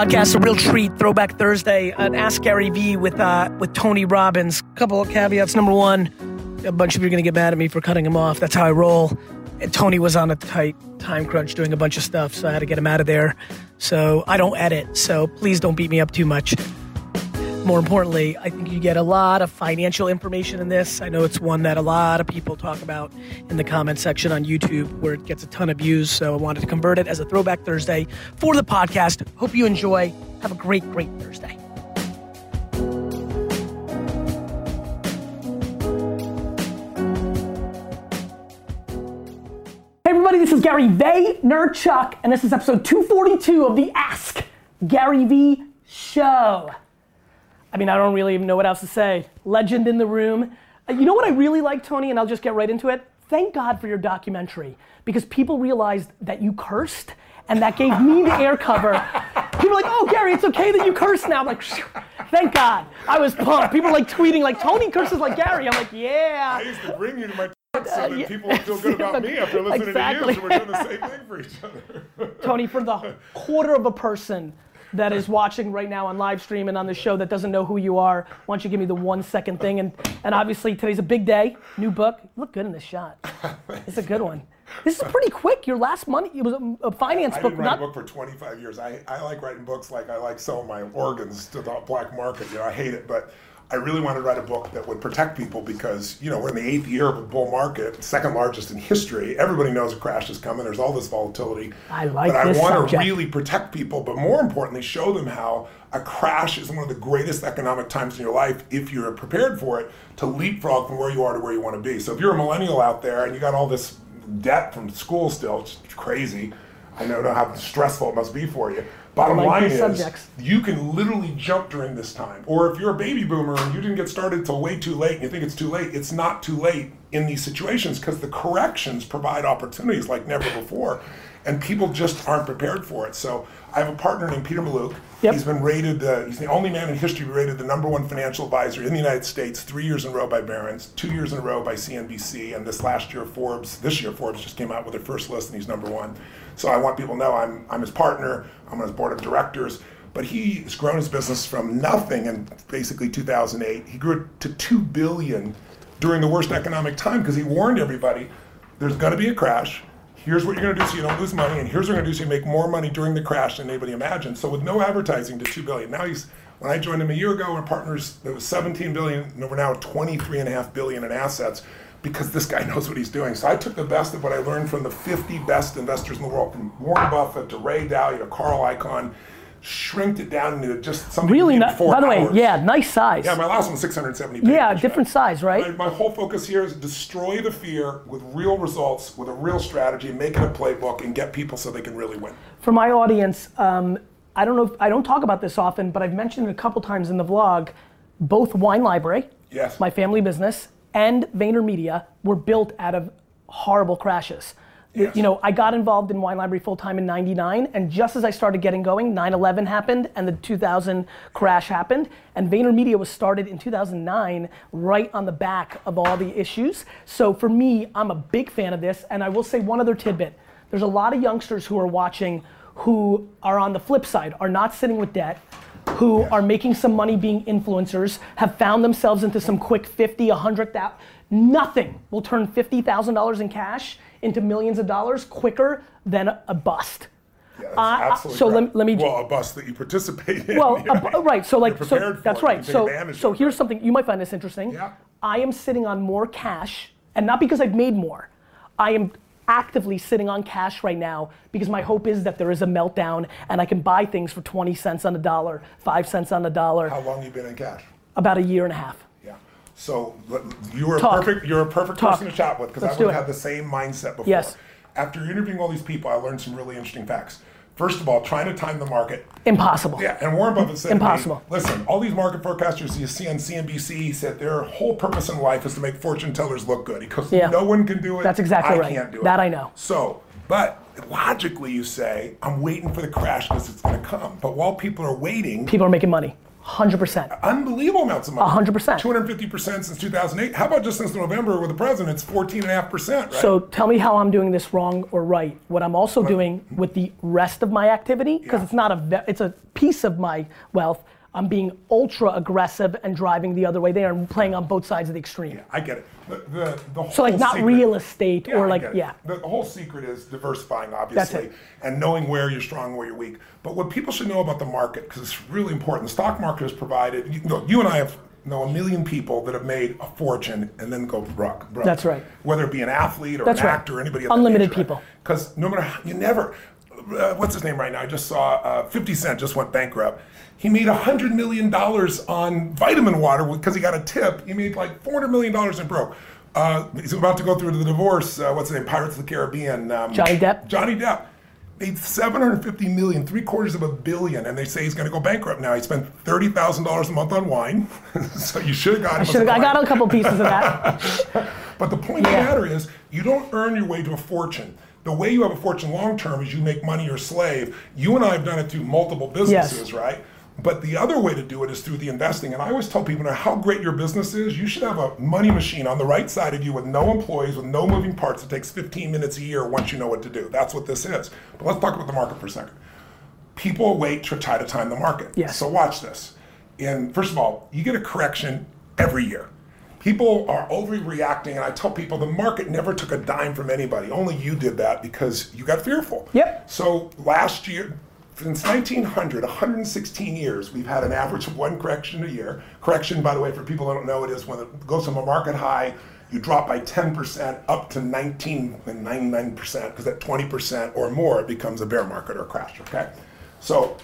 podcast, a real treat. Throwback Thursday, an Ask Gary Vee with uh, with Tony Robbins. A couple of caveats. Number one, a bunch of you are going to get mad at me for cutting him off. That's how I roll. And Tony was on a tight time crunch doing a bunch of stuff, so I had to get him out of there. So I don't edit, so please don't beat me up too much. More importantly, I think you get a lot of financial information in this. I know it's one that a lot of people talk about in the comment section on YouTube where it gets a ton of views. So I wanted to convert it as a throwback Thursday for the podcast. Hope you enjoy. Have a great, great Thursday. Hey everybody, this is Gary Vaynerchuk, and this is episode 242 of the Ask Gary Vee Show. I mean, I don't really even know what else to say. Legend in the room. Uh, You know what I really like, Tony, and I'll just get right into it? Thank God for your documentary because people realized that you cursed and that gave me the air cover. People are like, oh, Gary, it's okay that you curse now. I'm like, "Phew, thank God. I was pumped. People are like tweeting, like, Tony curses like Gary. I'm like, yeah. I used to bring you to my talk so that yeah. people feel good about me after listening Exactly. to you. So we're doing the same thing for each other. Tony, for the quarter of a person that is watching right now on live stream and on the show that doesn't know who you are, why don't you give me the one second thing? And, and obviously, today's a big day, new book. You look good in this shot. It's a good one. This is pretty quick. Your last money, it was a, a finance I book. didn't write Not, a book for 25 years. I, I like writing books like I like selling my organs to the black market. You know, I hate it, but I really wanted to write a book that would protect people because, you know, we're in the eighth year of a bull market, second largest in history. Everybody knows a crash is coming. There's all this volatility. I like But this I want subject. to really protect people, but more importantly, show them how a crash is one of the greatest economic times in your life if you're prepared for it to leapfrog from where you are to where you want to be. So if you're a millennial out there and you got all this debt from school still, it's crazy. I know how stressful it must be for you. Bottom like line is, subjects. you can literally jump during this time. Or if you're a baby boomer and you didn't get started till way too late and you think it's too late, it's not too late in these situations because the corrections provide opportunities like never before. And people just aren't prepared for it. So I have a partner named Peter Mallouk. Yep. He's been rated, uh, he's the only man in history rated the number one financial advisor in the United States three years in a row by Barron's, two years in a row by CNBC, and this last year Forbes, this year Forbes just came out with their first list and he's number one. So I want people to know I'm, I'm his partner, I'm on his board of directors. But he's grown his business from nothing in basically 2008. He grew it to two billion during the worst economic time because he warned everybody there's going to be a crash. Here's what you're going to do so you don't lose money, and here's what you're going to do so you make more money during the crash than anybody imagined. So with no advertising to two billion. Now he's when I joined him a year ago, our partners there was 17 billion, and we're now at 23 and a half billion in assets because this guy knows what he's doing. So I took the best of what I learned from the 50 best investors in the world, from Warren Buffett to Ray Dalio to Carl Icahn, shrinked it down into just something. really not. do in four By the way, yeah, nice size. Yeah, my last one was 670 pages. Yeah, right? different size, right? My, my whole focus here is destroy the fear with real results, with a real strategy, make it a playbook, and get people so they can really win. For my audience, um, I don't know. If, I don't talk about this often, but I've mentioned it a couple times in the vlog. Both Wine Library, Yes. my family business, and VaynerMedia were built out of horrible crashes. Yes. You know, I got involved in Wine Library full time in '99, and just as I started getting going, 9/11 happened, and the 2000 crash happened, and VaynerMedia was started in 2009, right on the back of all the issues. So for me, I'm a big fan of this, and I will say one other tidbit: there's a lot of youngsters who are watching who are on the flip side, are not sitting with debt, who are making some money being influencers, have found themselves into some quick 50, 100,000. Nothing will turn $50,000 in cash into millions of dollars quicker than a, bust. Yeah, Uh, absolutely so let me- let me Well, a bus that you participate in. Well, know, right. So like, so that's right. So, so here's something you might find this interesting. Yeah. I am sitting on more cash, and not because I've made more. I am actively sitting on cash right now because my hope is that there is a meltdown and I can buy things for 20 cents on the dollar, five cents on the dollar, How long you been in cash? about a year and a half. Yeah. So you are a Talk. perfect. You're a perfect Talk. person to chat with because I would have had the same mindset before. Yes. After interviewing all these people, I learned some really interesting facts. First of all, trying to time the market. Impossible. Yeah, and Warren Buffett said, Impossible. listen, all these market forecasters you see on CNBC, he said their whole purpose in life is to make fortune tellers look good. He goes, Yeah. no one can do it. That's exactly I right. can't do it. That I know. So, but logically, you say, I'm waiting for the crash because it's going to come. But while people are waiting, People are making money. 100%. Unbelievable amounts of money. 100%. 250% since 2008. How about just since November with the president? It's 14.5%, right? So tell me how I'm doing this wrong or right. What I'm also doing with the rest of my activity, because Yeah. it's not a, it's a piece of my wealth. I'm being ultra aggressive and driving the other way there and playing on both sides of the extreme. I get it. The, the, the So like not secret- real estate Yeah, or like yeah. The, the whole secret is diversifying, obviously, and knowing where you're strong and where you're weak. But what people should know about the market, because it's really important, the stock market has provided. You, know, you and I have know a million people that have made a fortune and then go broke. broke. That's right. Whether it be an athlete or That's an right. actor or anybody. Unlimited people. Because no matter how, you never. Uh, what's his name right now? I just saw uh, 50 Cent just went bankrupt. He made $100 million on vitamin water because he got a tip. He made like $400 million and broke. Uh, he's about to go through the divorce. Uh, what's his name? Pirates of the Caribbean. Um, Johnny Depp? Johnny Depp made 750 million, three quarters of a billion, and they say he's going to go bankrupt now. He spent $30,000 a month on wine, so you should have got Should've- I got a couple pieces of that. But the point of the matter is, you don't earn your way to a fortune. The way you have a fortune long term is you make money your slave. You and I have done it through multiple businesses, right? But the other way to do it is through the investing. And I always tell people, no matter how great your business is, you should have a money machine on the right side of you with no employees, with no moving parts. It takes 15 minutes a year once you know what to do. That's what this is. But let's talk about the market for a second. People wait to try to time the market. Yes. So watch this. And first of all, you get a correction every year. People are overreacting, and I tell people the market never took a dime from anybody. Only you did that because you got fearful. Yep. So last year, since 1900, 116 years, we've had an average of one correction a year. Correction, by the way, for people who don't know, it is when it goes from a market high, you drop by 10% up to 19 and 99%, because at 20% or more, it becomes a bear market or a crash. Okay. So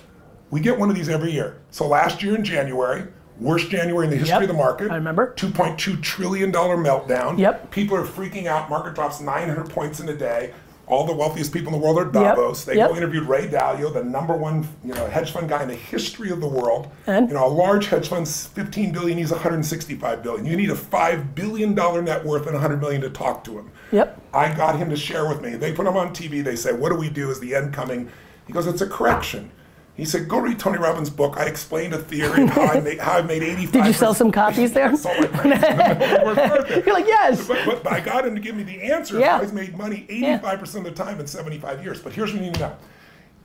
we get one of these every year. So last year in January, worst January in the history Yep, of the market. I remember. $2.2 trillion meltdown. Yep. People are freaking out. Market drops 900 points in a day. All the wealthiest people in the world are Davos. They Yep. go interviewed Ray Dalio, the number one you know hedge fund guy in the history of the world. And? you know a large hedge fund's 15 billion. He's 165 billion. You need a five billion dollar net worth and 100 million to talk to him. Yep. I got him to share with me. They put him on TV. They say, "What do we do? Is the end coming?" He goes, "It's a correction." He said, "Go read Tony Robbins' book. I explained a theory of how I made how I made 85." Did you sell some copies there? Sold like crazy. You're like, yes. But, but, but I got him to give me the answer. Yeah. He's made money 85% of the time in 75 years. But here's what you need to know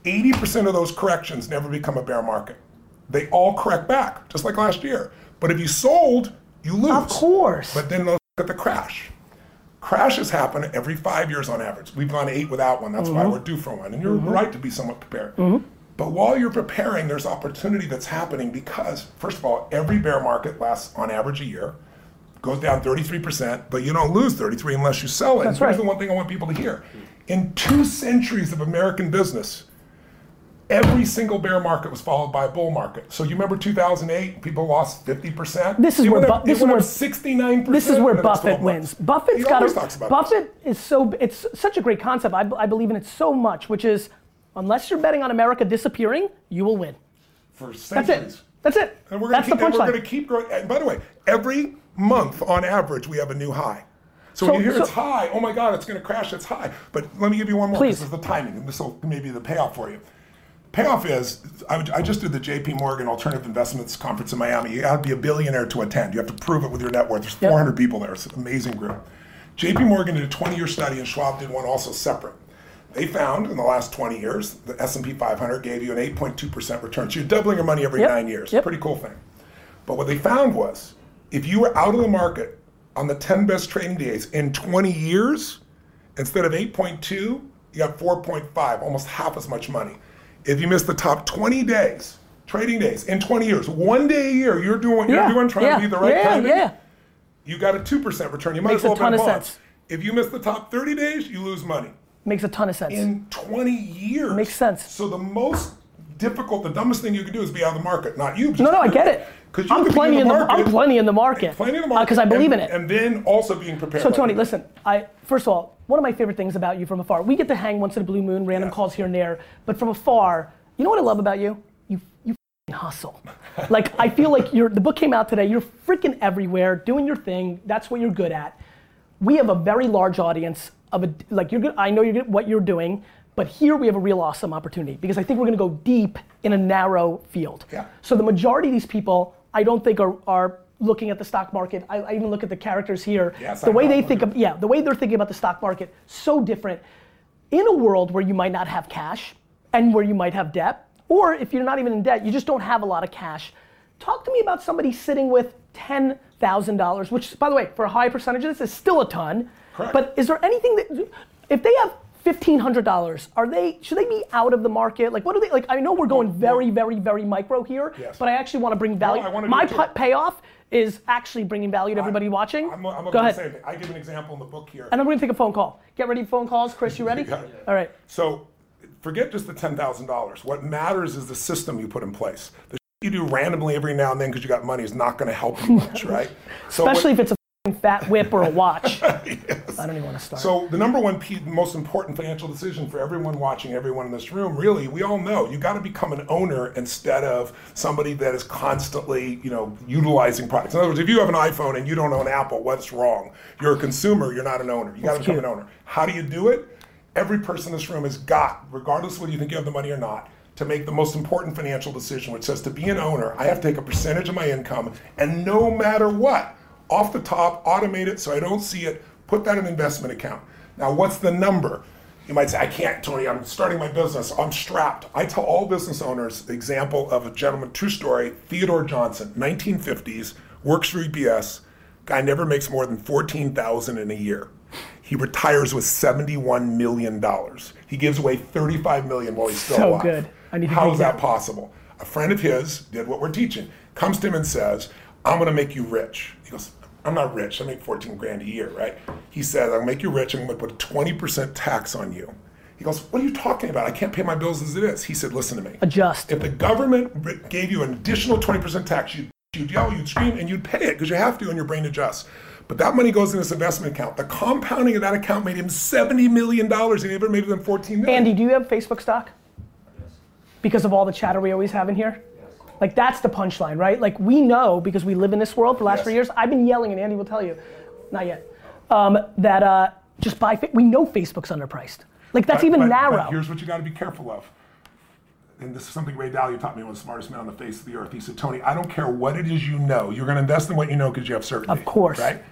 80% of those corrections never become a bear market. They all correct back, just like last year. But if you sold, you lose. Of course. But then look at the crash. Crashes happen every five years on average. We've gone eight without one. That's why Mm-hmm. we're due for one. And you're right to be somewhat prepared. But while you're preparing, there's opportunity that's happening because, first of all, every bear market lasts on average a year, goes down 33%, but you don't lose 33 unless you sell it. That's Here's right. the one thing I want people to hear. In two centuries of American business, every single bear market was followed by a bull market. So you remember 2008, people lost 50%. This is It where up- this is up 69%. This is where in the next Buffett wins. Buffett's he got a, talks about Buffett is so it's such a great concept. I, b- I believe in it so much, which is unless you're betting on America disappearing, you will win. for That's centuries. it. That's it. And we're going That's keep, and we're going to keep growing. And by the way, every month on average, we have a new high. So, So- when you hear so- it's high, oh my God, it's going to crash, it's high. But let me give you one more. Please. This is the timing, and this will maybe the payoff for you. Payoff is, I, I just did the JP Morgan Alternative Investments Conference in Miami. You have to be a billionaire to attend. You have to prove it with your net worth. There's Yep. 400 people there. It's an amazing group. JP Morgan did a 20-year study, and Schwab did one also separate. They found in the last 20 years, the S&P 500 gave you an 8.2% return. So you're doubling your money every Yep. nine years. Yep. Pretty cool thing. But what they found was, if you were out of the market on the 10 best trading days in 20 years, instead of 8.2, you got 4.5, almost half as much money. If you missed the top 20 days, trading days in 20 years, one day a year, you're doing what Yeah, you're doing, trying yeah, to be the right yeah, timing, yeah. you got a 2% return. You might Makes as well a ton of bonds. sense. If you miss the top 30 days, you lose money Makes a ton of sense. in 20 years. Makes sense. So the most difficult, the dumbest thing you can do is be out of the market. Not you. no, no, I get it. 'Cause you I'm plenty in the the, I'm market. plenty in the market. Plenty in the market. Uh, because I believe and, in it. And then also being prepared. So Tony, listen. I first of all, one of my favorite things about you from afar, we get to hang once in a blue moon, random Yeah. calls here and there. But from afar, you know what I love about you? You you f***ing hustle. like I feel like you're. The book came out today. You're freaking everywhere, doing your thing. That's what you're good at. We have a very large audience of a like you're good. I know you're good what you're doing, But here we have a real awesome opportunity because I think we're going to go deep in a narrow field. Yeah. So the majority of these people, I don't think are, are looking at the stock market. I, I even look at the characters here. Yes, the way they think of yeah, the way they're thinking about the stock market, so different. In a world where you might not have cash and where you might have debt, or if you're not even in debt, you just don't have a lot of cash. Talk to me about somebody sitting with ten thousand dollars, which by the way, for a high percentage of this is still a ton. Correct. But is there anything that if they have fifteen hundred dollars, are they should they be out of the market? Like what do they like? I know we're going oh, very, very, very micro here, Yes. but I actually want to bring value. I My it too. pu- payoff is actually bringing value to everybody watching. I'm, I'm Go ahead. say, I give an example in the book here. And then we're gonna take a phone call. Get ready for phone calls. Chris, you ready? it. All right. So forget just the ten thousand dollars. What matters is the system you put in place. The you do randomly every now and then because you got money is not going to help you much, right? So what- Especially if it's a fat whip or a watch. I don't even want to start. So the number one p- most important financial decision for everyone watching, everyone in this room, really, we all know you got to become an owner instead of somebody that is constantly, you know, utilizing products. In other words, if you have an iPhone and you don't own Apple, what's wrong? You're a consumer. You're not an owner. You got to become cute. an owner. How do you do it? Every person in this room has got, regardless whether you think you have the money or not, to make the most important financial decision, which says to be an owner, I have to take a percentage of my income, and no matter what, off the top, automate it so I don't see it, put that in an investment account. Now, what's the number? You might say, I can't, Tony, I'm starting my business, I'm strapped. I tell all business owners the example of a gentleman, true story, Theodore Johnson, 1950s, works for UPS, guy never makes more than 14,000 in a year. He retires with 71 million dollars. He gives away 35 million while he's still So alive. good. I need to How is that that. possible? A friend of his did what we're teaching. Comes to him and says, "I'm going to make you rich." He goes, "I'm not rich. I make 14 grand a year, right?" He says, "I'll make you rich. I'm going to put a 20% tax on you." He goes, "What are you talking about? I can't pay my bills as it is." He said, "Listen to me. Adjust. If the government gave you an additional 20% tax, you'd, you'd yell, you'd scream, and you'd pay it because you have to, and your brain adjusts. But that money goes in this investment account. The compounding of that account made him $70 million, and he never made them 14 million. Andy, do you have Facebook stock? Because of all the chatter we always have in here? Like that's the punchline, right? Like we know because we live in this world for the last Yes. three years. I've been yelling, and Andy will tell you, not yet, um, that uh, just buy. Fa- we know Facebook's underpriced. Like that's But- even but- narrow. But here's what you got to be careful of. And this is something Ray Dalio taught me, one of the smartest men on the face of the earth. He said, Tony, I don't care what it is you know. You're going to invest in what you know because you have certainty. Of course. Right?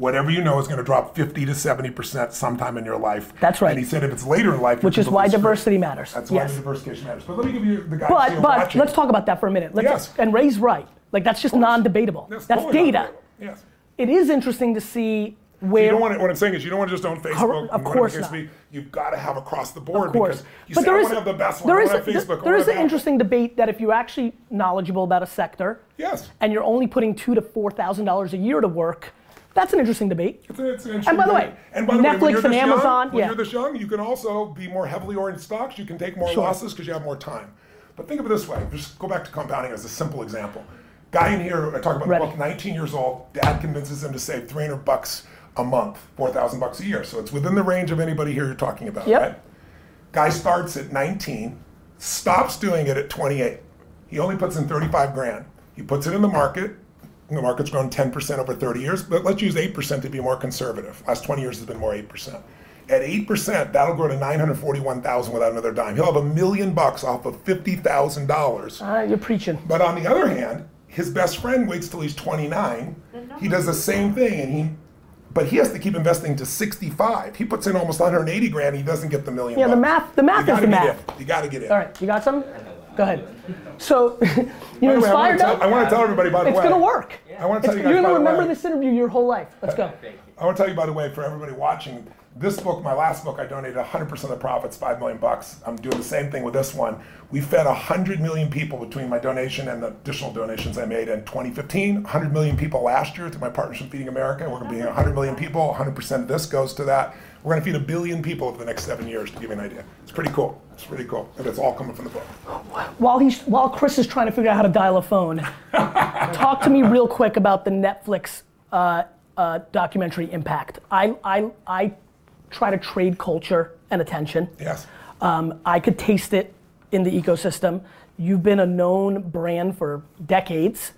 Whatever you know is going to drop 50 to 70% sometime in your life. That's right. And he said if it's later in life, which is why diversity matters. That's why yes. the diversification matters. But let me give you the guys But but watching. let's talk about that for a minute. Let's, Yes. And Ray's right. Like that's just non-debatable. That's That's totally data. Yes. It is interesting to see where. You don't want to, what I'm saying is you don't want to just own Facebook. of course whatever the case not. be, You've got to have across the board Of course. because you but say, there is want to have the best one. there I want to have Facebook. There is an interesting debate that if you're actually knowledgeable about a sector, Yes. and you're only putting two to four thousand dollars a year to work, that's an interesting debate. It's, it's an And by the way, and by the way, when Netflix you're and this young- Amazon, when yeah. you're this young, you can also be more heavily oriented stocks. You can take more Sure. losses because you have more time. But think of it this way: just go back to compounding as a simple example. Guy in here, I talk about Ready. the book, 19 years old. Dad convinces him to save 300 bucks a month, 4,000 bucks a year. So it's within the range of anybody here you're talking about. Yep. Right? Guy starts at 19, stops doing it at 28. He only puts in 35 grand. He puts it in the market. The market's grown 10% over 30 years, but let's use 8% to be more conservative. Last 20 years has been more 8%. At 8%, that'll grow to 941,000 without another dime. He'll have a million bucks off of $50,000. Uh, you're preaching. But on the other hand, his best friend waits till he's 29. He does the same thing, and he, but he has to keep investing to 65. He puts in almost 180 grand. And he doesn't get the million. Yeah, the math- the math You is the get math. in. You got to get in. All right, you got some? Go ahead. So you're By the way, I wanna inspired tell- I want to tell everybody, by the It's way. gonna work. I want to tell It's- you guys, you're gonna remember this interview your whole life. Let's go. I want to tell you, by the way, for everybody watching, this book, my last book, I donated 100% of the profits, five million bucks. I'm doing the same thing with this one. We fed 100 million people between my donation and the additional donations I made in 2015. 100 million people last year through my partnership Feeding America. We're going to be 100 million people. 100% of this goes to that. We're going to feed a billion people over the next seven years. To give you an idea, it's pretty cool. It's pretty cool, and it's all coming from the book. While he's while Chris is trying to figure out how to dial a phone, talk to me real quick about the Netflix uh, uh, documentary Impact. I, I I try to trade culture and attention. Yes. Um, I could taste it in the ecosystem. You've been a known brand for decades.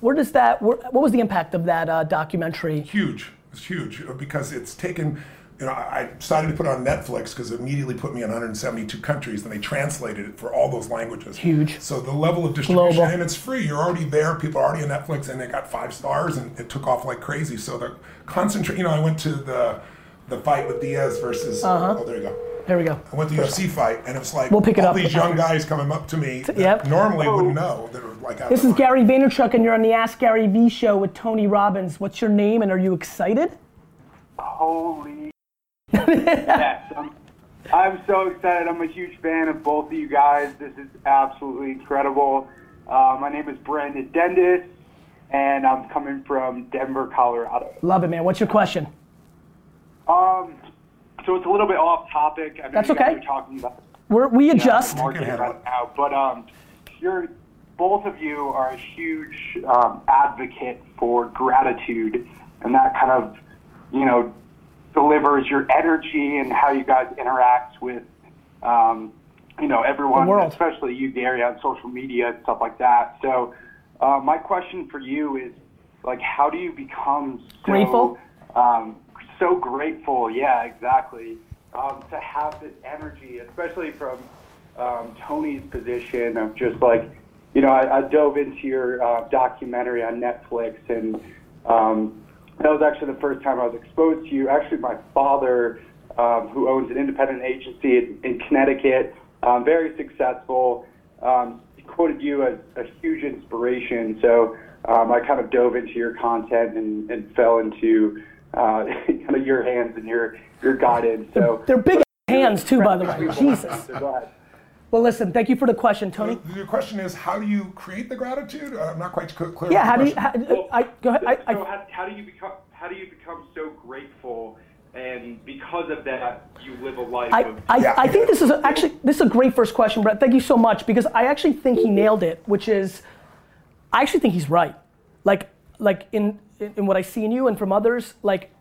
Where does that? Where, what was the impact of that uh, documentary? huge. It's huge because it's taken you know, I decided to put it on Netflix because it immediately put me in 172 countries, and they translated it for all those languages. Huge. So the level of distribution, Global. and it's free. You're already there. People are already on Netflix, and they got five stars, and it took off like crazy. So the concentrate. You know, I went to the the fight with Diaz versus. uh-oh there you go. There we go. I went to the UFC fight, and it's like We'll pick it all up these young guys coming up to me that yep. normally wouldn't oh. know that are like. This is line. Gary Vaynerchuk, and you're on the Ask Gary Vee show with Tony Robbins. What's your name, and are you excited? Holy yes, I'm, I'm so excited. I'm a huge fan of both of you guys. This is absolutely incredible. Uh, my name is Brandon Dendis, and I'm coming from Denver, Colorado. Love it, man. What's your question? Um, so it's a little bit off topic. I know That's you guys okay. are talking about We're, we adjust. marketing handle right now, but um, you're both of you are a huge um, advocate for gratitude, and that kind of you know delivers your energy and how you guys interact with um, you know everyone, especially you, Gary, on social media and stuff like that. So, uh, my question for you is like, how do you become so Grateful? um, so grateful. Yeah, exactly. Um, to have this energy, especially from um, Tony's position of just like, you know, I, I dove into your uh, documentary on Netflix, and um, that was actually the first time I was exposed to you. Actually, my father, um, who owns an independent agency in, in Connecticut, um, very successful, um, quoted you as a huge inspiration. So um, I kind of dove into your content and, and fell into uh, kind of your hands and your your guidance. So They're big hands, too, by the way. Jesus. So go ahead. Well, listen, thank you for the question, Tony. Your question is, how do you create the gratitude? Uh, I'm not quite cl- clear. Yeah, how do you, question. how, I, go ahead. I, so I, how, how do you become how do you become so grateful and because of that you live a life I, of I, Yeah. I think this is a, actually this is a great first question, Brett. Thank you so much because I actually think he nailed it, which is I actually think he's right. Like like in in what I see in you and from others, like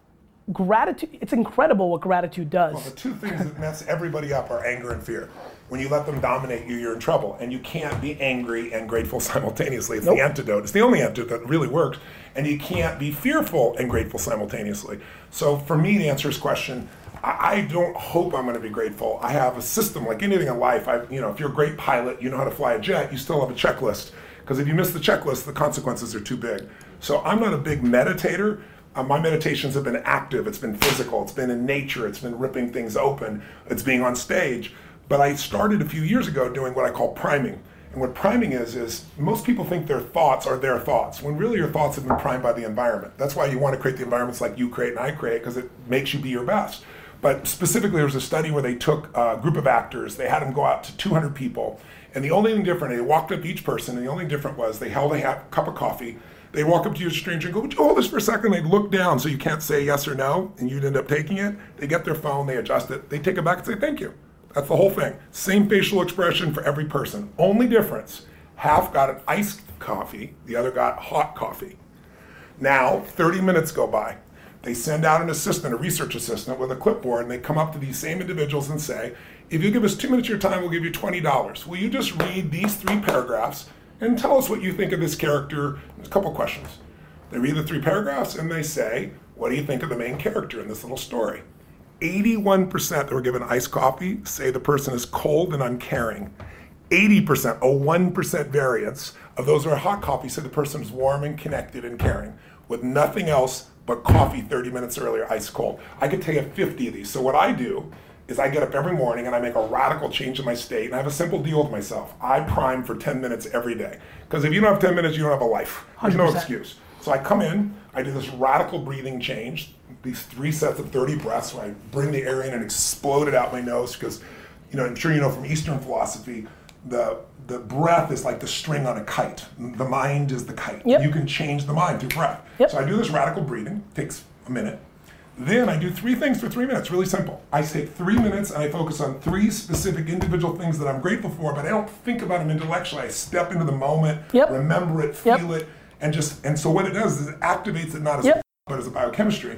gratitude. It's incredible what gratitude does. The two things that mess everybody up are anger and fear. When you let them dominate you, you're in trouble. And you can't be angry and grateful simultaneously. It's Nope. the antidote. It's the only antidote that really works. And you can't be fearful and grateful simultaneously. So for me, to answer his question, I I don't hope I'm going to be grateful. I have a system like anything in life. I, you know, if you're a great pilot, you know how to fly a jet. You still have a checklist because if you miss the checklist, the consequences are too big. So I'm not a big meditator. Uh, my meditations have been active. It's been physical. It's been in nature. It's been ripping things open. It's being on stage. But I started a few years ago doing what I call priming. And what priming is, is most people think their thoughts are their thoughts, when really your thoughts have been primed by the environment. That's why you want to create the environments like you create and I create, because it makes you be your best. But specifically, there was a study where they took a group of actors, they had them go out to 200 people, and the only thing different, they walked up to each person, and the only different was they held a ha- cup of coffee. They'd walk up to you, a stranger, and go, Would you hold this for a second? They'd look down so you can't say yes or no, and you'd end up taking it. They get their phone, they adjust it, they take it back and say, Thank you. That's the whole thing. Same facial expression for every person. Only difference half got an iced coffee, the other got hot coffee. Now, 30 minutes go by. They send out an assistant, a research assistant, with a clipboard, and they come up to these same individuals and say, If you give us two minutes of your time, we'll give you $20. Will you just read these three paragraphs and tell us what you think of this character? There's a couple questions. They read the three paragraphs and they say, What do you think of the main character in this little story? 81% that were given iced coffee say the person is cold and uncaring. 80%, a 1% variance of those who are hot coffee say the person is warm and connected and caring with nothing else but coffee 30 minutes earlier, ice cold. I could tell you 50 of these. So what I do is I get up every morning and I make a radical change in my state and I have a simple deal with myself. I prime for 10 minutes every day. Because if you don't have 10 minutes, you don't have a life. There's no 100%. excuse. So I come in, I do this radical breathing change, these three sets of 30 breaths where I bring the air in and explode it out my nose because, you know, I'm sure you know from Eastern philosophy, the the breath is like the string on a kite. The mind is the kite. Yep. You can change the mind through breath. Yep. So I do this radical breathing, takes a minute. Then I do three things for three minutes, really simple. I take three minutes and I focus on three specific individual things that I'm grateful for, but I don't think about them intellectually. I step into the moment, Yep. remember it, feel it, and just and so what it does is it activates it not as but as a biochemistry.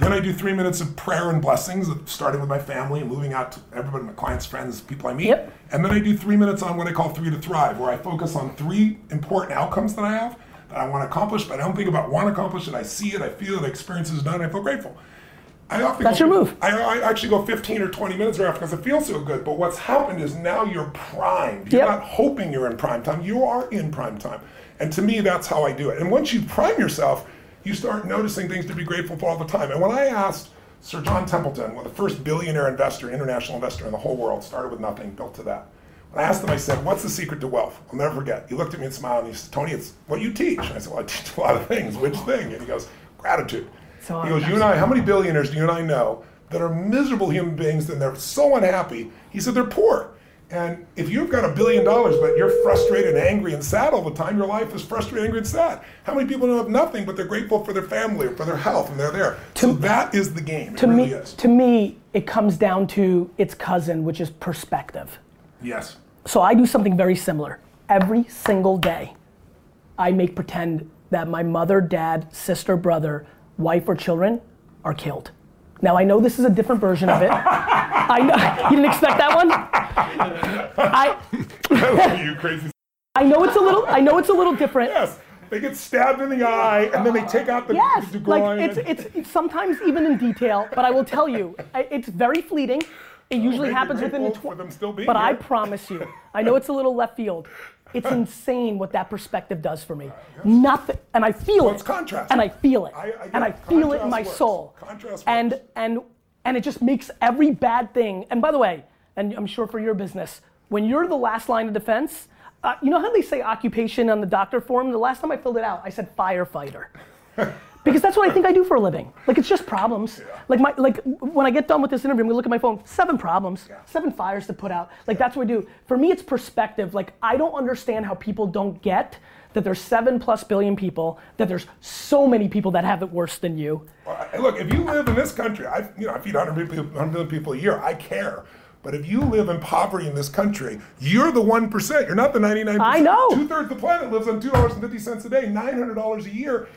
Then I do three minutes of prayer and blessings, starting with my family and moving out to everybody, my clients, friends, people I meet. Yep. And then I do three minutes on what I call three to thrive, where I focus on three important outcomes that I have that I want to accomplish, but I don't think about want to accomplish it. I see it, I feel it, I experience it is done, I feel grateful. I often That's go, your move. I, I actually go 15 or 20 minutes right after because it feels so good. But what's happened is now you're primed. You're Yep. not hoping you're in prime time. You are in prime time. And to me, that's how I do it. And once you prime yourself, you start noticing things to be grateful for all the time. And when I asked Sir John Templeton, well, the first billionaire investor, international investor in the whole world, started with nothing, built to that. When I asked him, I said, What's the secret to wealth? I'll never forget. He looked at me and smiled and he said, Tony, it's what you teach. And I said, Well, I teach a lot of things. Which thing? And he goes, Gratitude. So he goes, You and I, how many billionaires do you and I know that are miserable human beings and they're so unhappy? He said, They're poor. And if you've got a billion dollars, but you're frustrated and angry and sad all the time, your life is frustrated, angry, and sad. How many people don't have nothing, but they're grateful for their family or for their health, and they're there? so that is the game. To really me, is. to me, it comes down to its cousin, which is perspective. yes. So I do something very similar. Every single day, I make pretend that my mother, dad, sister, brother, wife, or children are killed. Now I know this is a different version of it. I know you didn't expect that one. I you crazy. I know it's a little I know it's a little different. Yes. They get stabbed in the eye, and then they take out the, Yes, the like it's, it's it's sometimes even in detail, but I will tell you, it's very fleeting. It usually happens within the grateful for them still being But I promise you, I know it's a little left field. It's insane what that perspective does for me. Nothing, and I feel Well, it. it's contrast. And I feel it. I- I and I feel it in my works. soul. Contrast and works. and and it just makes every bad thing. And by the way, and I'm sure for your business, when you're the last line of defense, uh, you know how they say occupation on the doctor form? The last time I filled it out, I said firefighter. because that's what I think I do for a living. Like it's just problems. Like my like when I get done with this interview, I'm gonna look at my phone. Seven problems, seven fires to put out. Like that's what I do. For me, it's perspective. Like I don't understand how people don't get that there's seven plus billion people, that there's so many people that have it worse than you. Well, Look, if you live in this country, I, you know, I feed 100 people, 100 million people a year. I care. But if you live in poverty in this country, you're the 1%. You're not the 99%. I know. Two thirds of the planet lives on $2.50 a day, $900 a year.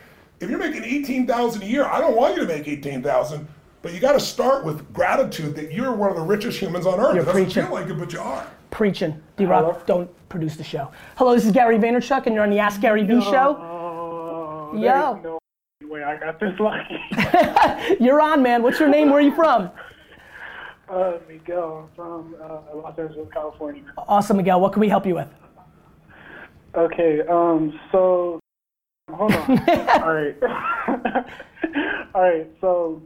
If you're making 18000 a year, I don't want you to make 18000 but you got to start with gratitude that you're one of the richest humans on earth. You're it doesn't preaching. feel like it, but you are. Preaching. D Rock, don't produce the show. Hello, this is Gary Vaynerchuk, and you're on the Ask Gary Vee show. Oh, Yo. there's no way I got this lucky. You're on, man. What's your name? Where are you from? uh, Miguel from uh, Los Angeles, California. Awesome, Miguel. What can we help you with? Okay, um, so hold on. All right. All right, so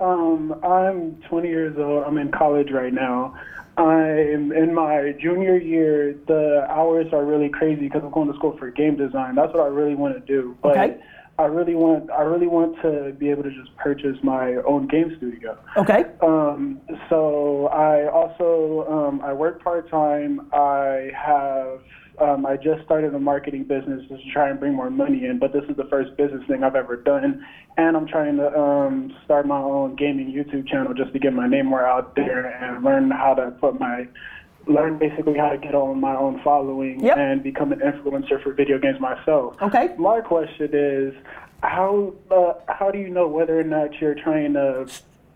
um, I'm 20 years old. I'm in college right now. I'm in my junior year. The hours are really crazy because I'm going to school for game design. That's what I really want to do. But Okay. I really want I really want to be able to just purchase my own game studio. Okay. Um, so I also um, I work part time. I have um, I just started a marketing business just to try and bring more money in. But this is the first business thing I've ever done, and I'm trying to um, start my own gaming YouTube channel just to get my name more out there and learn how to put my learn basically how to get on my own following Yep. and become an influencer for video games myself. Okay. My question is, how uh, how do you know whether or not you're trying to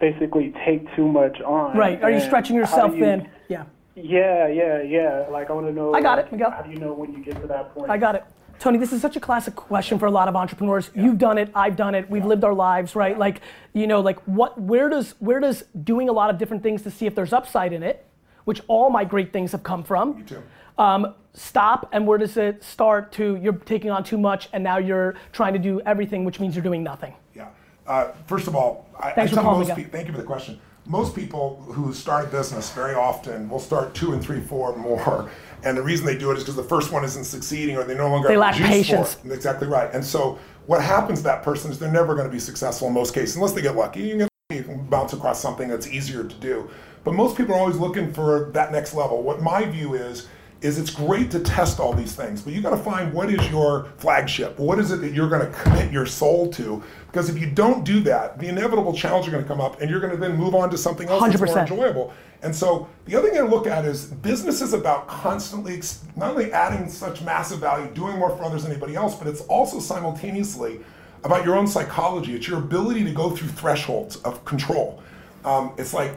basically take too much on? Right. Are you stretching yourself you- thin? Yeah. Yeah, yeah, yeah. Like I want to know. I got like, it, Miguel. How do you know when you get to that point? I got it. Tony, this is such a classic question for a lot of entrepreneurs. You've done it, I've done it, we've lived our lives, right? Like, you know, like what where does where does doing a lot of different things to see if there's upside in it, which all my great things have come from. Me too. Um, stop and where does it start to you're taking on too much and now you're trying to do everything, which means you're doing nothing. Yeah. Uh, first of all, I, Thanks I for tell most people, thank you for the question. Most people who start a business very often will start two and three, four more. And the reason they do it is because the first one isn't succeeding or they no longer They have lack patience. For it. Exactly right. And so what happens to that person is they're never going to be successful in most cases, unless they get lucky. You can, get lucky, you can bounce across something that's easier to do. But most people are always looking for that next level. What my view is, is it's great to test all these things, but you got to find what is your flagship. What is it that you're going to commit your soul to? Because if you don't do that, the inevitable challenges are going to come up, and you're going to then move on to something else that's more enjoyable. And so the other thing I look at is business is about constantly not only adding such massive value, doing more for others than anybody else, but it's also simultaneously about your own psychology. It's your ability to go through thresholds of control. Um, it's like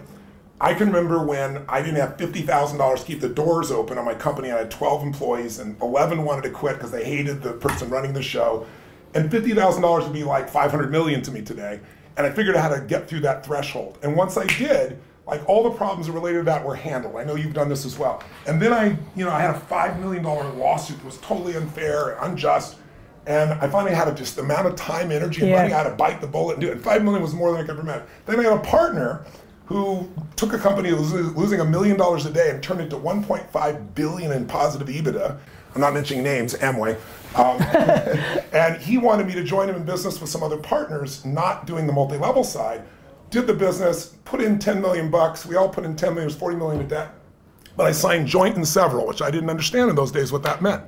I can remember when I didn't have fifty thousand dollars to keep the doors open on my company. I had twelve employees, and eleven wanted to quit because they hated the person running the show. And fifty thousand dollars would be like five hundred million to me today. and I figured out how to get through that threshold. And once I did, like all the problems related to that were handled. I know you've done this as well. And then I, you know, I had a five million dollar lawsuit that was totally unfair and unjust. And I finally had a, just the amount of time, energy, and Yeah. money I had to bite the bullet and do it. And 5 million was more than I could ever imagine. Then I had a partner who took a company that was losing a million dollars a day and turned it to 1.5 billion in positive EBITDA. I'm not mentioning names, Amway. Um, and he wanted me to join him in business with some other partners, not doing the multi-level side. Did the business, put in 10 million bucks. We all put in 10 million, it was 40 million in debt. But I signed joint and several, which I didn't understand in those days what that meant.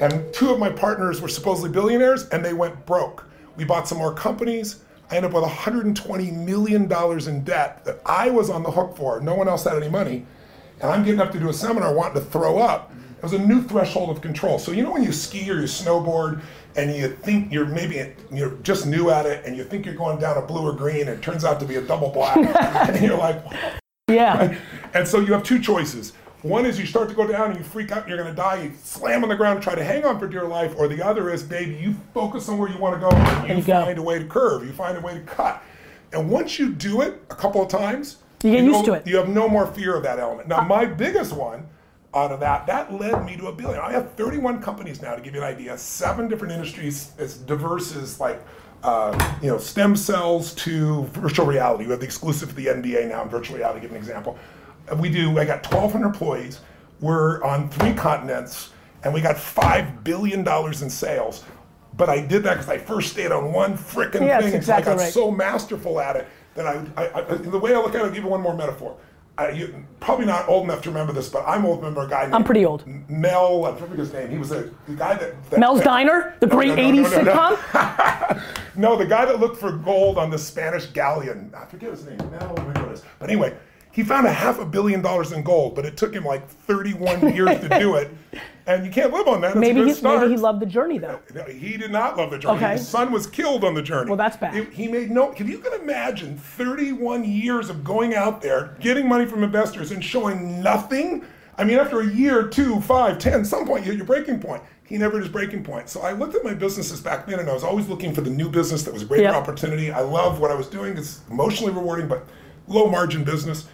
And two of my partners were supposedly billionaires, and they went broke. We bought some more companies. I ended up with 120 million dollars in debt that I was on the hook for. No one else had any money, and I'm getting up to do a seminar, wanting to throw up. It was a new threshold of control. So you know when you ski or you snowboard, and you think you're maybe you're just new at it, and you think you're going down a blue or green, and it turns out to be a double black, and you're like, Yeah. and so you have two choices. One is you start to go down and you freak out and you're going to die. You slam on the ground and try to hang on for dear life. Or the other is, baby, you focus on where you want to go and you, you go. find a way to curve. You find a way to cut. And once you do it a couple of times, You get used don't- to it. You have no more fear of that element. Now, my biggest one out of that, that led me to a billion. I have 31 companies now, to give you an idea. Seven different industries, as diverse as like, uh, you know, stem cells to virtual reality. We have the exclusive to the NBA now in virtual reality. Give an example. We do. I got 1,200 employees. We're on three continents, and we got five billion dollars in sales. But I did that because I first stayed on one frickin' Yeah, thing. exactly I got right. so masterful at it that I, I, I the way I look at it, I'll give you one more metaphor. I, you, probably not old enough to remember this, but I'm old. Remember a guy named I'm pretty old. Mel. I forget his name. He was a the guy that, that Mel's that- Diner, the No, great no, no, 80s no, no, no. sitcom. No, the guy that looked for gold on the Spanish galleon. I forget his name. Mel, whatever it is. But anyway, he found a half a billion dollars in gold, but it took him like 31 years to do it. And you can't live on that. It's Maybe he, start. maybe he loved the journey though. No, He did not love the journey. Okay. His son was killed on the journey. Well, that's bad. He, he made no. If you can imagine 31 years of going out there, getting money from investors, and showing nothing. I mean, after a year, two, five, ten, some point you hit your breaking point. He never hit his breaking point. So I looked at my businesses back then, and I was always looking for the new business that was a greater Yep. opportunity. I love what I was doing. It's emotionally rewarding, but low margin business.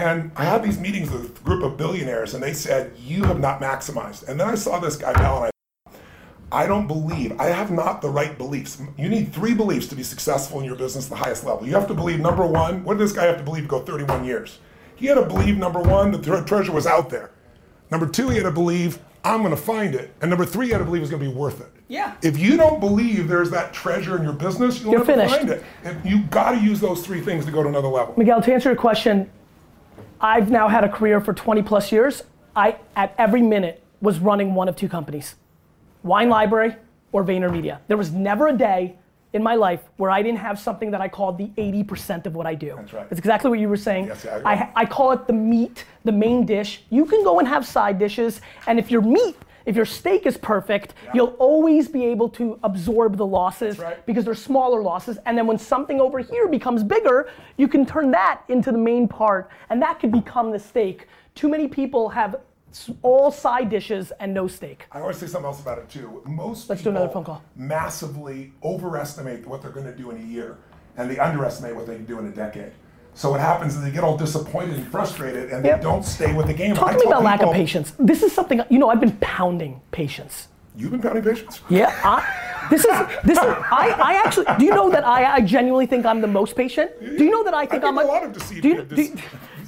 And I had these meetings with a group of billionaires, and they said, "You have not maximized." And then I saw this guy Mel, and I I don't believe, I have not the right beliefs. You need three beliefs to be successful in your business at the highest level. You have to believe, number one, what did this guy have to believe to go 31 years? He had to believe, number one, that the treasure was out there. Number two, he had to believe, I'm going to find it. And number three, he had to believe it was going to be worth it. Yeah. If you don't believe there's that treasure in your business, you'll You're never finished. find it. And you got to use those three things to go to another level. Miguel, to answer your question, I've now had a career for 20 plus years. I, at every minute, was running one of two companies Wine Library or VaynerMedia. There was never a day in my life where I didn't have something that I called the 80% of what I do. That's right. It's exactly what you were saying. Yes, I. I, I call it the meat, the main dish. You can go and have side dishes, and if your meat, if your steak is perfect, you'll always be able to absorb the losses right. because they're smaller losses. And then when something over here becomes bigger, you can turn that into the main part, and that could become the steak. Too many people have all side dishes and no steak. I always say something else about it too. Most Let's do another phone call. massively overestimate what they're going to do in a year, and they underestimate what they can do in a decade. So what happens is they get all disappointed and frustrated, and Yep. they don't stay with the game. Talk I to me about lack of patience. This is something you know. I've been pounding patience. You've been pounding patience. Yeah, I, this is this is. I, I actually. Do you know that I, I genuinely think I'm the most patient? Do you know that I think I am a lot of deceived do you, people- do, you-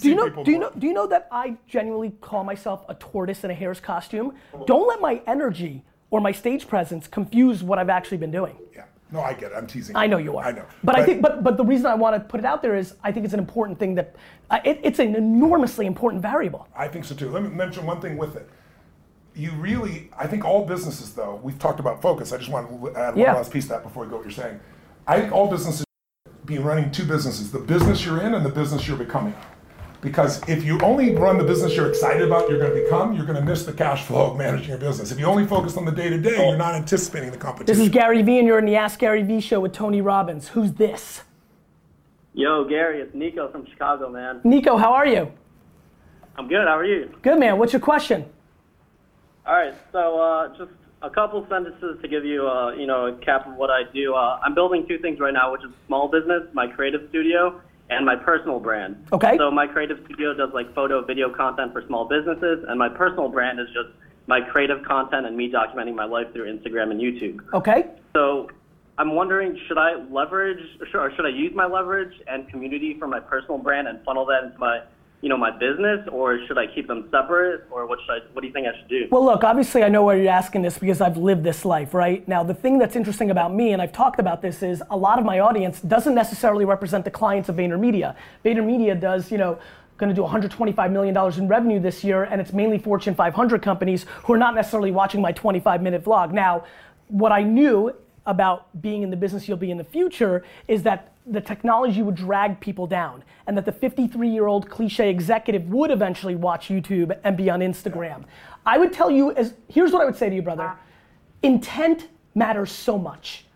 do you know? Do you know? Do you know that I genuinely call myself a tortoise in a hare's costume? Don't let my energy or my stage presence confuse what I've actually been doing. Yeah. No, I get it. I'm teasing. I know you are. I know. But, I think, but but the reason I want to put it out there is I think it's an important thing that uh, it, it's an enormously important variable. I think so too. Let me mention one thing with it. You really, I think all businesses, though, we've talked about focus. I just want to add one Yeah. last piece to that before we go what you're saying. I think all businesses be running two businesses the business you're in and the business you're becoming. Because if you only run the business you're excited about, you're going to become, you're going to miss the cash flow of managing your business. If you only focus on the day to day, you're not anticipating the competition. This is Gary Vee, and you're in the Ask Gary Vee show with Tony Robbins. Who's this? Yo, Gary, it's Nico from Chicago, man. Nico, how are you? I'm good. How are you? Good man. What's your question? All right. So, uh, just a couple sentences to give you, uh, you know, a cap of what I do. Uh, I'm building two things right now, which is a small business, my creative studio, and my personal brand. Okay. So my creative studio does like photo, video content for small businesses, and my personal brand is just my creative content and me documenting my life through Instagram and YouTube. Okay. So I'm wondering, should I leverage, or should I use my leverage and community for my personal brand and funnel that into my, you know, my business, or should I keep them separate, or what should I, what do you think I should do? Well, look, obviously, I know why you're asking this because I've lived this life, right? Now, the thing that's interesting about me, and I've talked about this, is a lot of my audience doesn't necessarily represent the clients of VaynerMedia. VaynerMedia does, you know, going to do 125 million dollars in revenue this year, and it's mainly Fortune 500 companies who are not necessarily watching my 25 minute vlog. Now, what I knew about being in the business you'll be in the future is that the technology would drag people down and that the 53 year old cliche executive would eventually watch YouTube and be on Instagram. I would tell you as here's what I would say to you brother. Intent matters so much.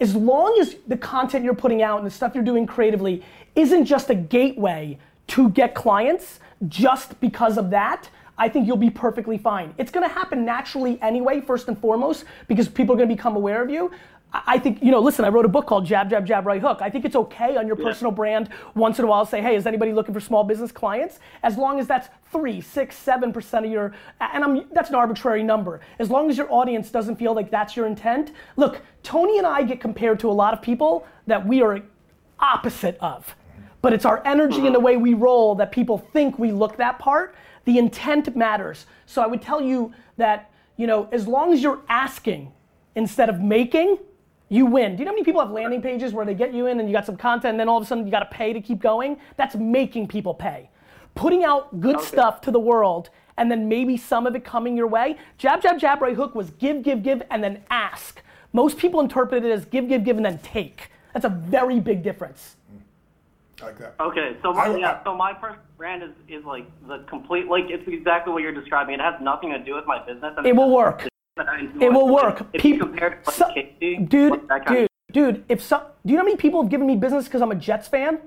As long as the content you're putting out and the stuff you're doing creatively isn't just a gateway to get clients just because of that, I think you'll be perfectly fine. It's gonna happen naturally anyway, first and foremost, because people are gonna become aware of you. I think, you know, listen, I wrote a book called Jab, Jab, Jab, Right Hook. I think it's okay on your personal brand once in a while say, hey, is anybody looking for small business clients? As long as that's three, six, seven percent of your, and I'm, that's an arbitrary number. As long as your audience doesn't feel like that's your intent. Look, Tony and I get compared to a lot of people that we are opposite of. But it's our energy and the mm-hmm. way we roll that people think we look that part. The intent matters. So I would tell you that, you know, as long as you're asking instead of making, you win. Do you know how many people have landing pages where they get you in and you got some content and then all of a sudden you got to pay to keep going? That's making people pay. Putting out good stuff to the world and then maybe some of it coming your way. Jab, jab, jab, right hook was give, give, give, and then ask. Most people interpret it as give, give, give, and then take. That's a very big difference. Like that. Okay, so my, I- yeah, I- so my personal brand is, is like the complete, like it's exactly what you're describing. It has nothing to do with my business. and It will work. It will work. If you Peop- compare it to so- dude, like that kind dude, dude. If some, do you know how many people have given me business because I'm a Jets fan?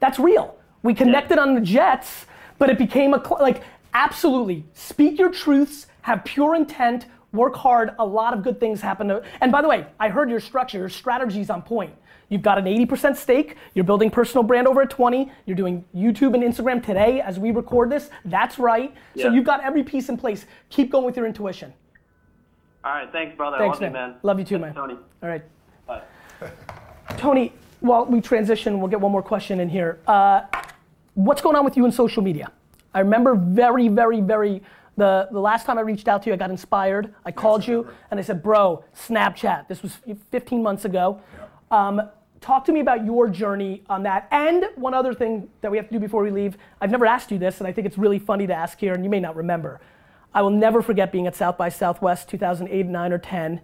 That's real. We connected on the Jets, but it became a like absolutely. Speak your truths. Have pure intent. Work hard. A lot of good things happen. To, and by the way, I heard your structure. Your strategy's on point. You've got an 80% stake. You're building personal brand over at 20. You're doing YouTube and Instagram today as we record this. That's right. So you've got every piece in place. Keep going with your intuition. All right, thanks, brother. Thanks, love man. you, man. Love you too, Thanks, man. Tony. All right. Bye. Tony, while we transition, we'll get one more question in here. Uh, what's going on with you in social media? I remember very, very, very, the, the last time I reached out to you, I got inspired. I called you and I said, bro, Snapchat. This was 15 months ago. Um, talk to me about your journey on that. And one other thing that we have to do before we leave. I've never asked you this, and I think it's really funny to ask here, and you may not remember. I will never forget being at South by Southwest 2008, 9, or 10,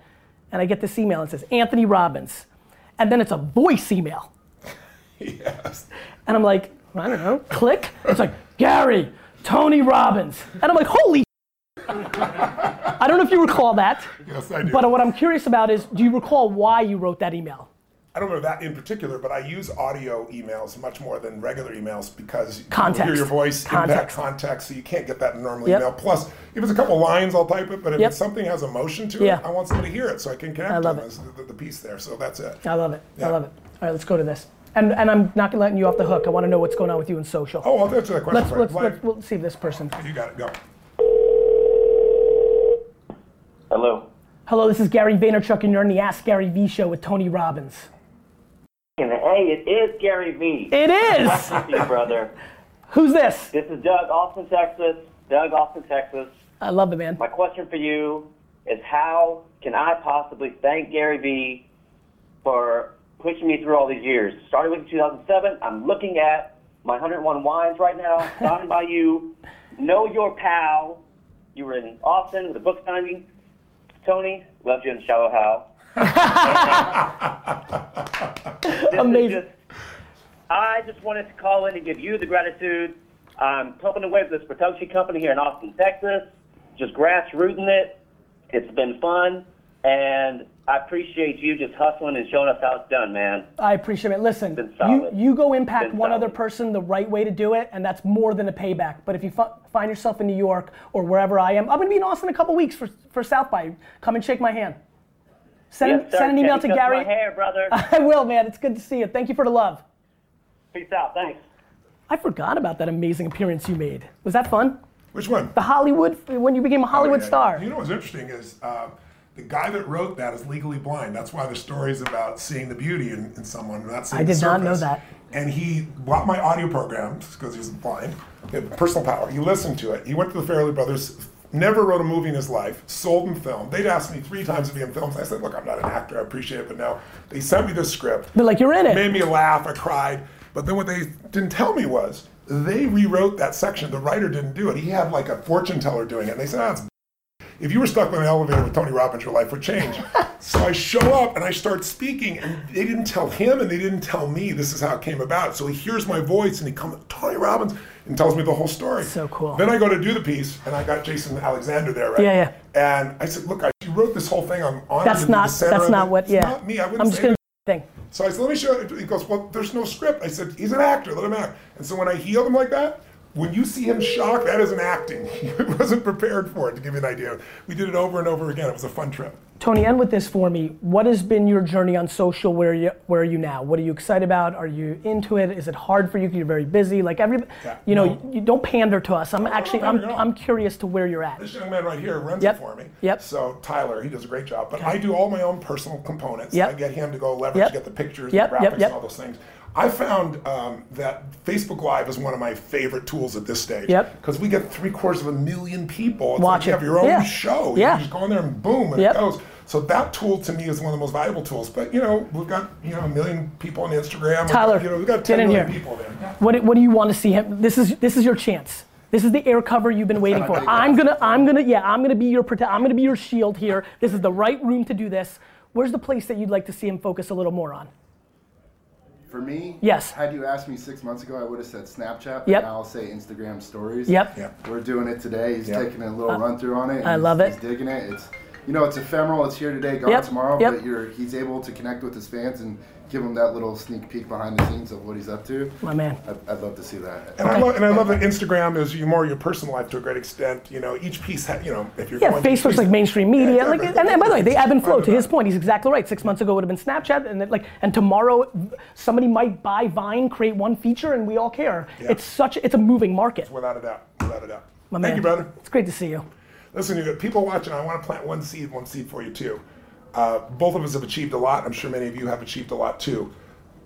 and I get this email and it says, Anthony Robbins. And then it's a voice email. Yes. And I'm like, I don't know, click. It's like, Gary, Tony Robbins. And I'm like, holy I don't know if you recall that. Yes, I do. But what I'm curious about is, do you recall why you wrote that email? I don't remember that in particular, but I use audio emails much more than regular emails because you Context. hear your voice, in that context, so you can't get that in normal Yep. email. Plus, if it's a couple lines, I'll type it, but if Yep. it's something has emotion to Yeah. it, I want somebody to hear it so I can connect I love them it. the, the piece there. So that's it. I love it. I love it. All right, let's go to this. And, and I'm not letting you off the hook. I want to know what's going on with you in social. Oh, I'll answer that question. let's, let's, let's, we'll see this person. You got it. Go. Hello. Hello, this is Gary Vaynerchuk, and you're on the Ask Gary Vee show with Tony Robbins. Hey, it is Gary Vee. It is! Thank you, brother. Who's this? This is Doug, Austin, Texas. Doug, Austin, Texas. I love it, man. My question for you is how can I possibly thank Gary Vee for pushing me through all these years? Starting with 2007, I'm looking at my 101 wines right now, signed by you. Know your pal. You were in Austin with a book signing. Tony, loved you in Shallow Hal. Amazing. just- I just wanted to call in and give you the gratitude. I'm pumping away with this production company here in Austin, Texas. Just grassrooting it. It's been fun. and I appreciate you just hustling and showing us how it's done, man. I appreciate it. Listen, you, you go impact one other person the right way to do it, and that's more than a payback. But if you fi- find yourself in New York or wherever I am, I'm going to be in Austin in a couple weeks for, for South by. Come and shake my hand. Send, Yes, send an email Can to Gary. My hair, brother. I will, man. It's good to see you. Thank you for the love. Peace out. Thanks. I forgot about that amazing appearance you made. Was that fun? Which one? The Hollywood, when you became a Hollywood Oh, yeah, star. You know what's interesting is uh, the guy that wrote that is legally blind. That's why the story is about seeing the beauty in, in someone, not seeing I the did not know that. And he bought my audio programs because he's blind. He had personal power. He listened to it. He went to the Farrelly Brothers. Never wrote a movie in his life. Sold in film. They'd asked me three times to be in films. I said, "Look, I'm not an actor. I appreciate it, but no." They sent me the script. They're like, you're in it. made me laugh. I cried. But then what they didn't tell me was they rewrote that section. The writer didn't do it. He had like a fortune teller doing it. And they said, ah, if you were stuck in an elevator with Tony Robbins, your life would change. so I show up and I start speaking, and they didn't tell him and they didn't tell me this is how it came about. So he hears my voice and he comes, Tony Robbins, and tells me the whole story. So cool. Then I go to do the piece, and I got Jason Alexander there, right? Yeah, yeah. And I said, look, I, you wrote this whole thing. I'm honored That's not. the center That's not what. It's Yeah. not me. I wouldn't I'm just say gonna that. thing. So I said, let me show you. He goes, well, there's no script. I said, he's an actor. Let him act. And so when I healed him like that, when you see him shocked, that isn't acting. He wasn't prepared for it, to give you an idea. We did it over and over again. It was a fun trip. Tony, end with this for me. What has been your journey on social? Where are you, where are you now? What are you excited about? Are you into it? Is it hard for you? 'cause You're very busy. Like every, Yeah. you know, No. you, don't pander to us. I'm actually, I'm. I'm curious to where you're at. This young man right here runs Yep. it for me. Yep. So Tyler, he does a great job. But I do all my own personal components. Yep. I get him to go leverage, Yep. get the pictures, Yep, the graphics, yep. and all those things. I found um, that Facebook Live is one of my favorite tools at this stage. Yep. Because we get three quarters of a million people. It's Watch like you it. have your own Yeah. show. Yeah. You just go in there and boom, and Yep. it goes. So that tool to me is one of the most valuable tools. But you know, we've got you know a million people on Instagram. Tyler, you know, we've got get 10 in million here. people there. What, do- what do you want to see him? This is, this is your chance. This is the air cover you've been waiting for. I'm gonna, I'm gonna, yeah, I'm gonna be your protect. I'm gonna be your shield here. This is the right room to do this. Where's the place that you'd like to see him focus a little more on? For me, Yes. Had you asked me six months ago, I would have said Snapchat. But Yep. now I'll say Instagram stories. Yep. Yeah. We're doing it today. He's Yep. taking a little uh, run through on it. I love it. He's digging it. It's you know, it's ephemeral. It's here today, gone Yep. tomorrow. Yep. But you're he's able to connect with his fans and give him that little sneak peek behind the scenes of what he's up to. My man. I'd, I'd love to see that. And I love, and I love that Instagram is you more your personal life to a great extent. You know, each piece, ha- you know, if you're Yeah, going Facebook's like mainstream media. Yeah, like, and, and by the way, they ebb and flow. To his point, he's exactly right. Six months ago would have been Snapchat, and then, like, and tomorrow somebody might buy Vine, create one feature, and we all care. Yeah. It's such, it's a moving market. Without a doubt, without a doubt. My Thank man. you, brother. It's great to see you. Listen, you got people watching. I want to plant one seed, one seed for you too. Uh, both of us have achieved a lot. I'm sure many of you have achieved a lot too.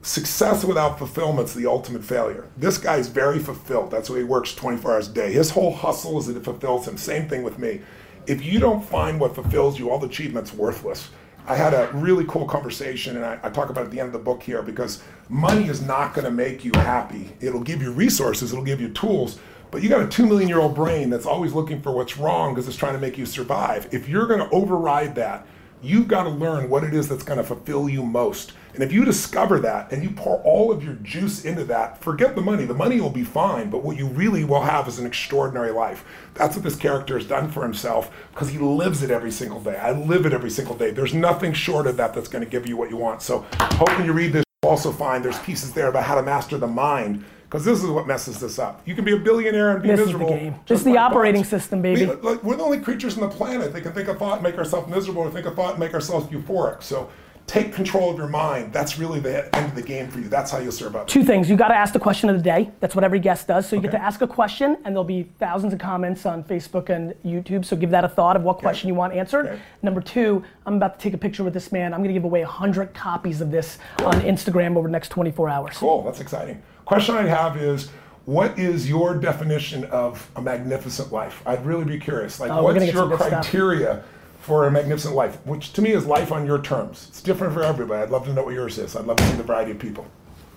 Success without fulfillment is the ultimate failure. This guy's very fulfilled. That's why he works 24 hours a day. His whole hustle is that it fulfills him. Same thing with me. If you don't find what fulfills you, all the achievement's worthless. I had a really cool conversation, and I, I talk about it at the end of the book here because money is not going to make you happy. It'll give you resources, it'll give you tools, but you got a two million year old brain that's always looking for what's wrong because it's trying to make you survive. If you're going to override that, you've got to learn what it is that's going to fulfill you most. And if you discover that and you pour all of your juice into that, forget the money. The money will be fine, but what you really will have is an extraordinary life. That's what this character has done for himself because he lives it every single day. I live it every single day. There's nothing short of that that's going to give you what you want. So, when you read this, you'll also find there's pieces there about how to master the mind because this is what messes this up. You can be a billionaire and be This is the miserable. game. just This is the operating bots. system, baby. We- like, we're the only creatures on the planet that can think a thought and make ourselves miserable, or think a thought and make ourselves euphoric. So take control of your mind. That's really the end of the game for you. That's how you'll serve others. Two things. You got to ask the question of the day. That's what every guest does. So you get to ask a question, and there'll be thousands of comments on Facebook and YouTube. So give that a thought of what question you want answered. Okay. Number two, I'm about to take a picture with this man. I'm going to give away 100 copies of this on Instagram over the next 24 hours. Cool. That's exciting. Question I have is. What is your definition of a magnificent life? I'd really be curious. Like, Oh, what's your good stuff. criteria for a magnificent life? Which to me is life on your terms. It's different for everybody. I'd love to know what yours is. I'd love to see the variety of people.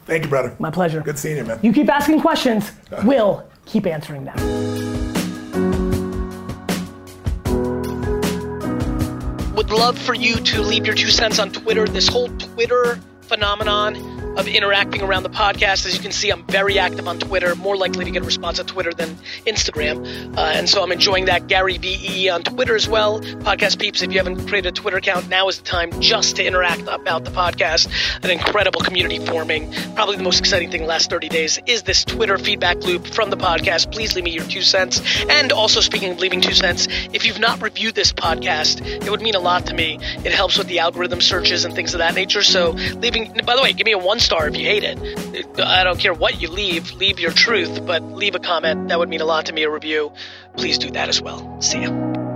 Thank you, brother. My pleasure. Good seeing you, man. You keep asking questions, we'll keep answering them. Would love for you to leave your two cents on Twitter. This whole Twitter phenomenon of interacting around the podcast. As you can see, I'm very active on Twitter, more likely to get a response on Twitter than Instagram. Uh, and so I'm enjoying that. Gary Vee on Twitter as well. Podcast peeps, if you haven't created a Twitter account, now is the time just to interact about the podcast. An incredible community forming. Probably the most exciting thing the last 30 days is this Twitter feedback loop from the podcast. Please leave me your two cents. And also, speaking of leaving two cents, if you've not reviewed this podcast, it would mean a lot to me. It helps with the algorithm searches and things of that nature. So, leaving, by the way, give me a one star if you hate it. I don't care what you leave, leave your truth, but leave a comment. That would mean a lot to me, a review. Please do that as well. See ya.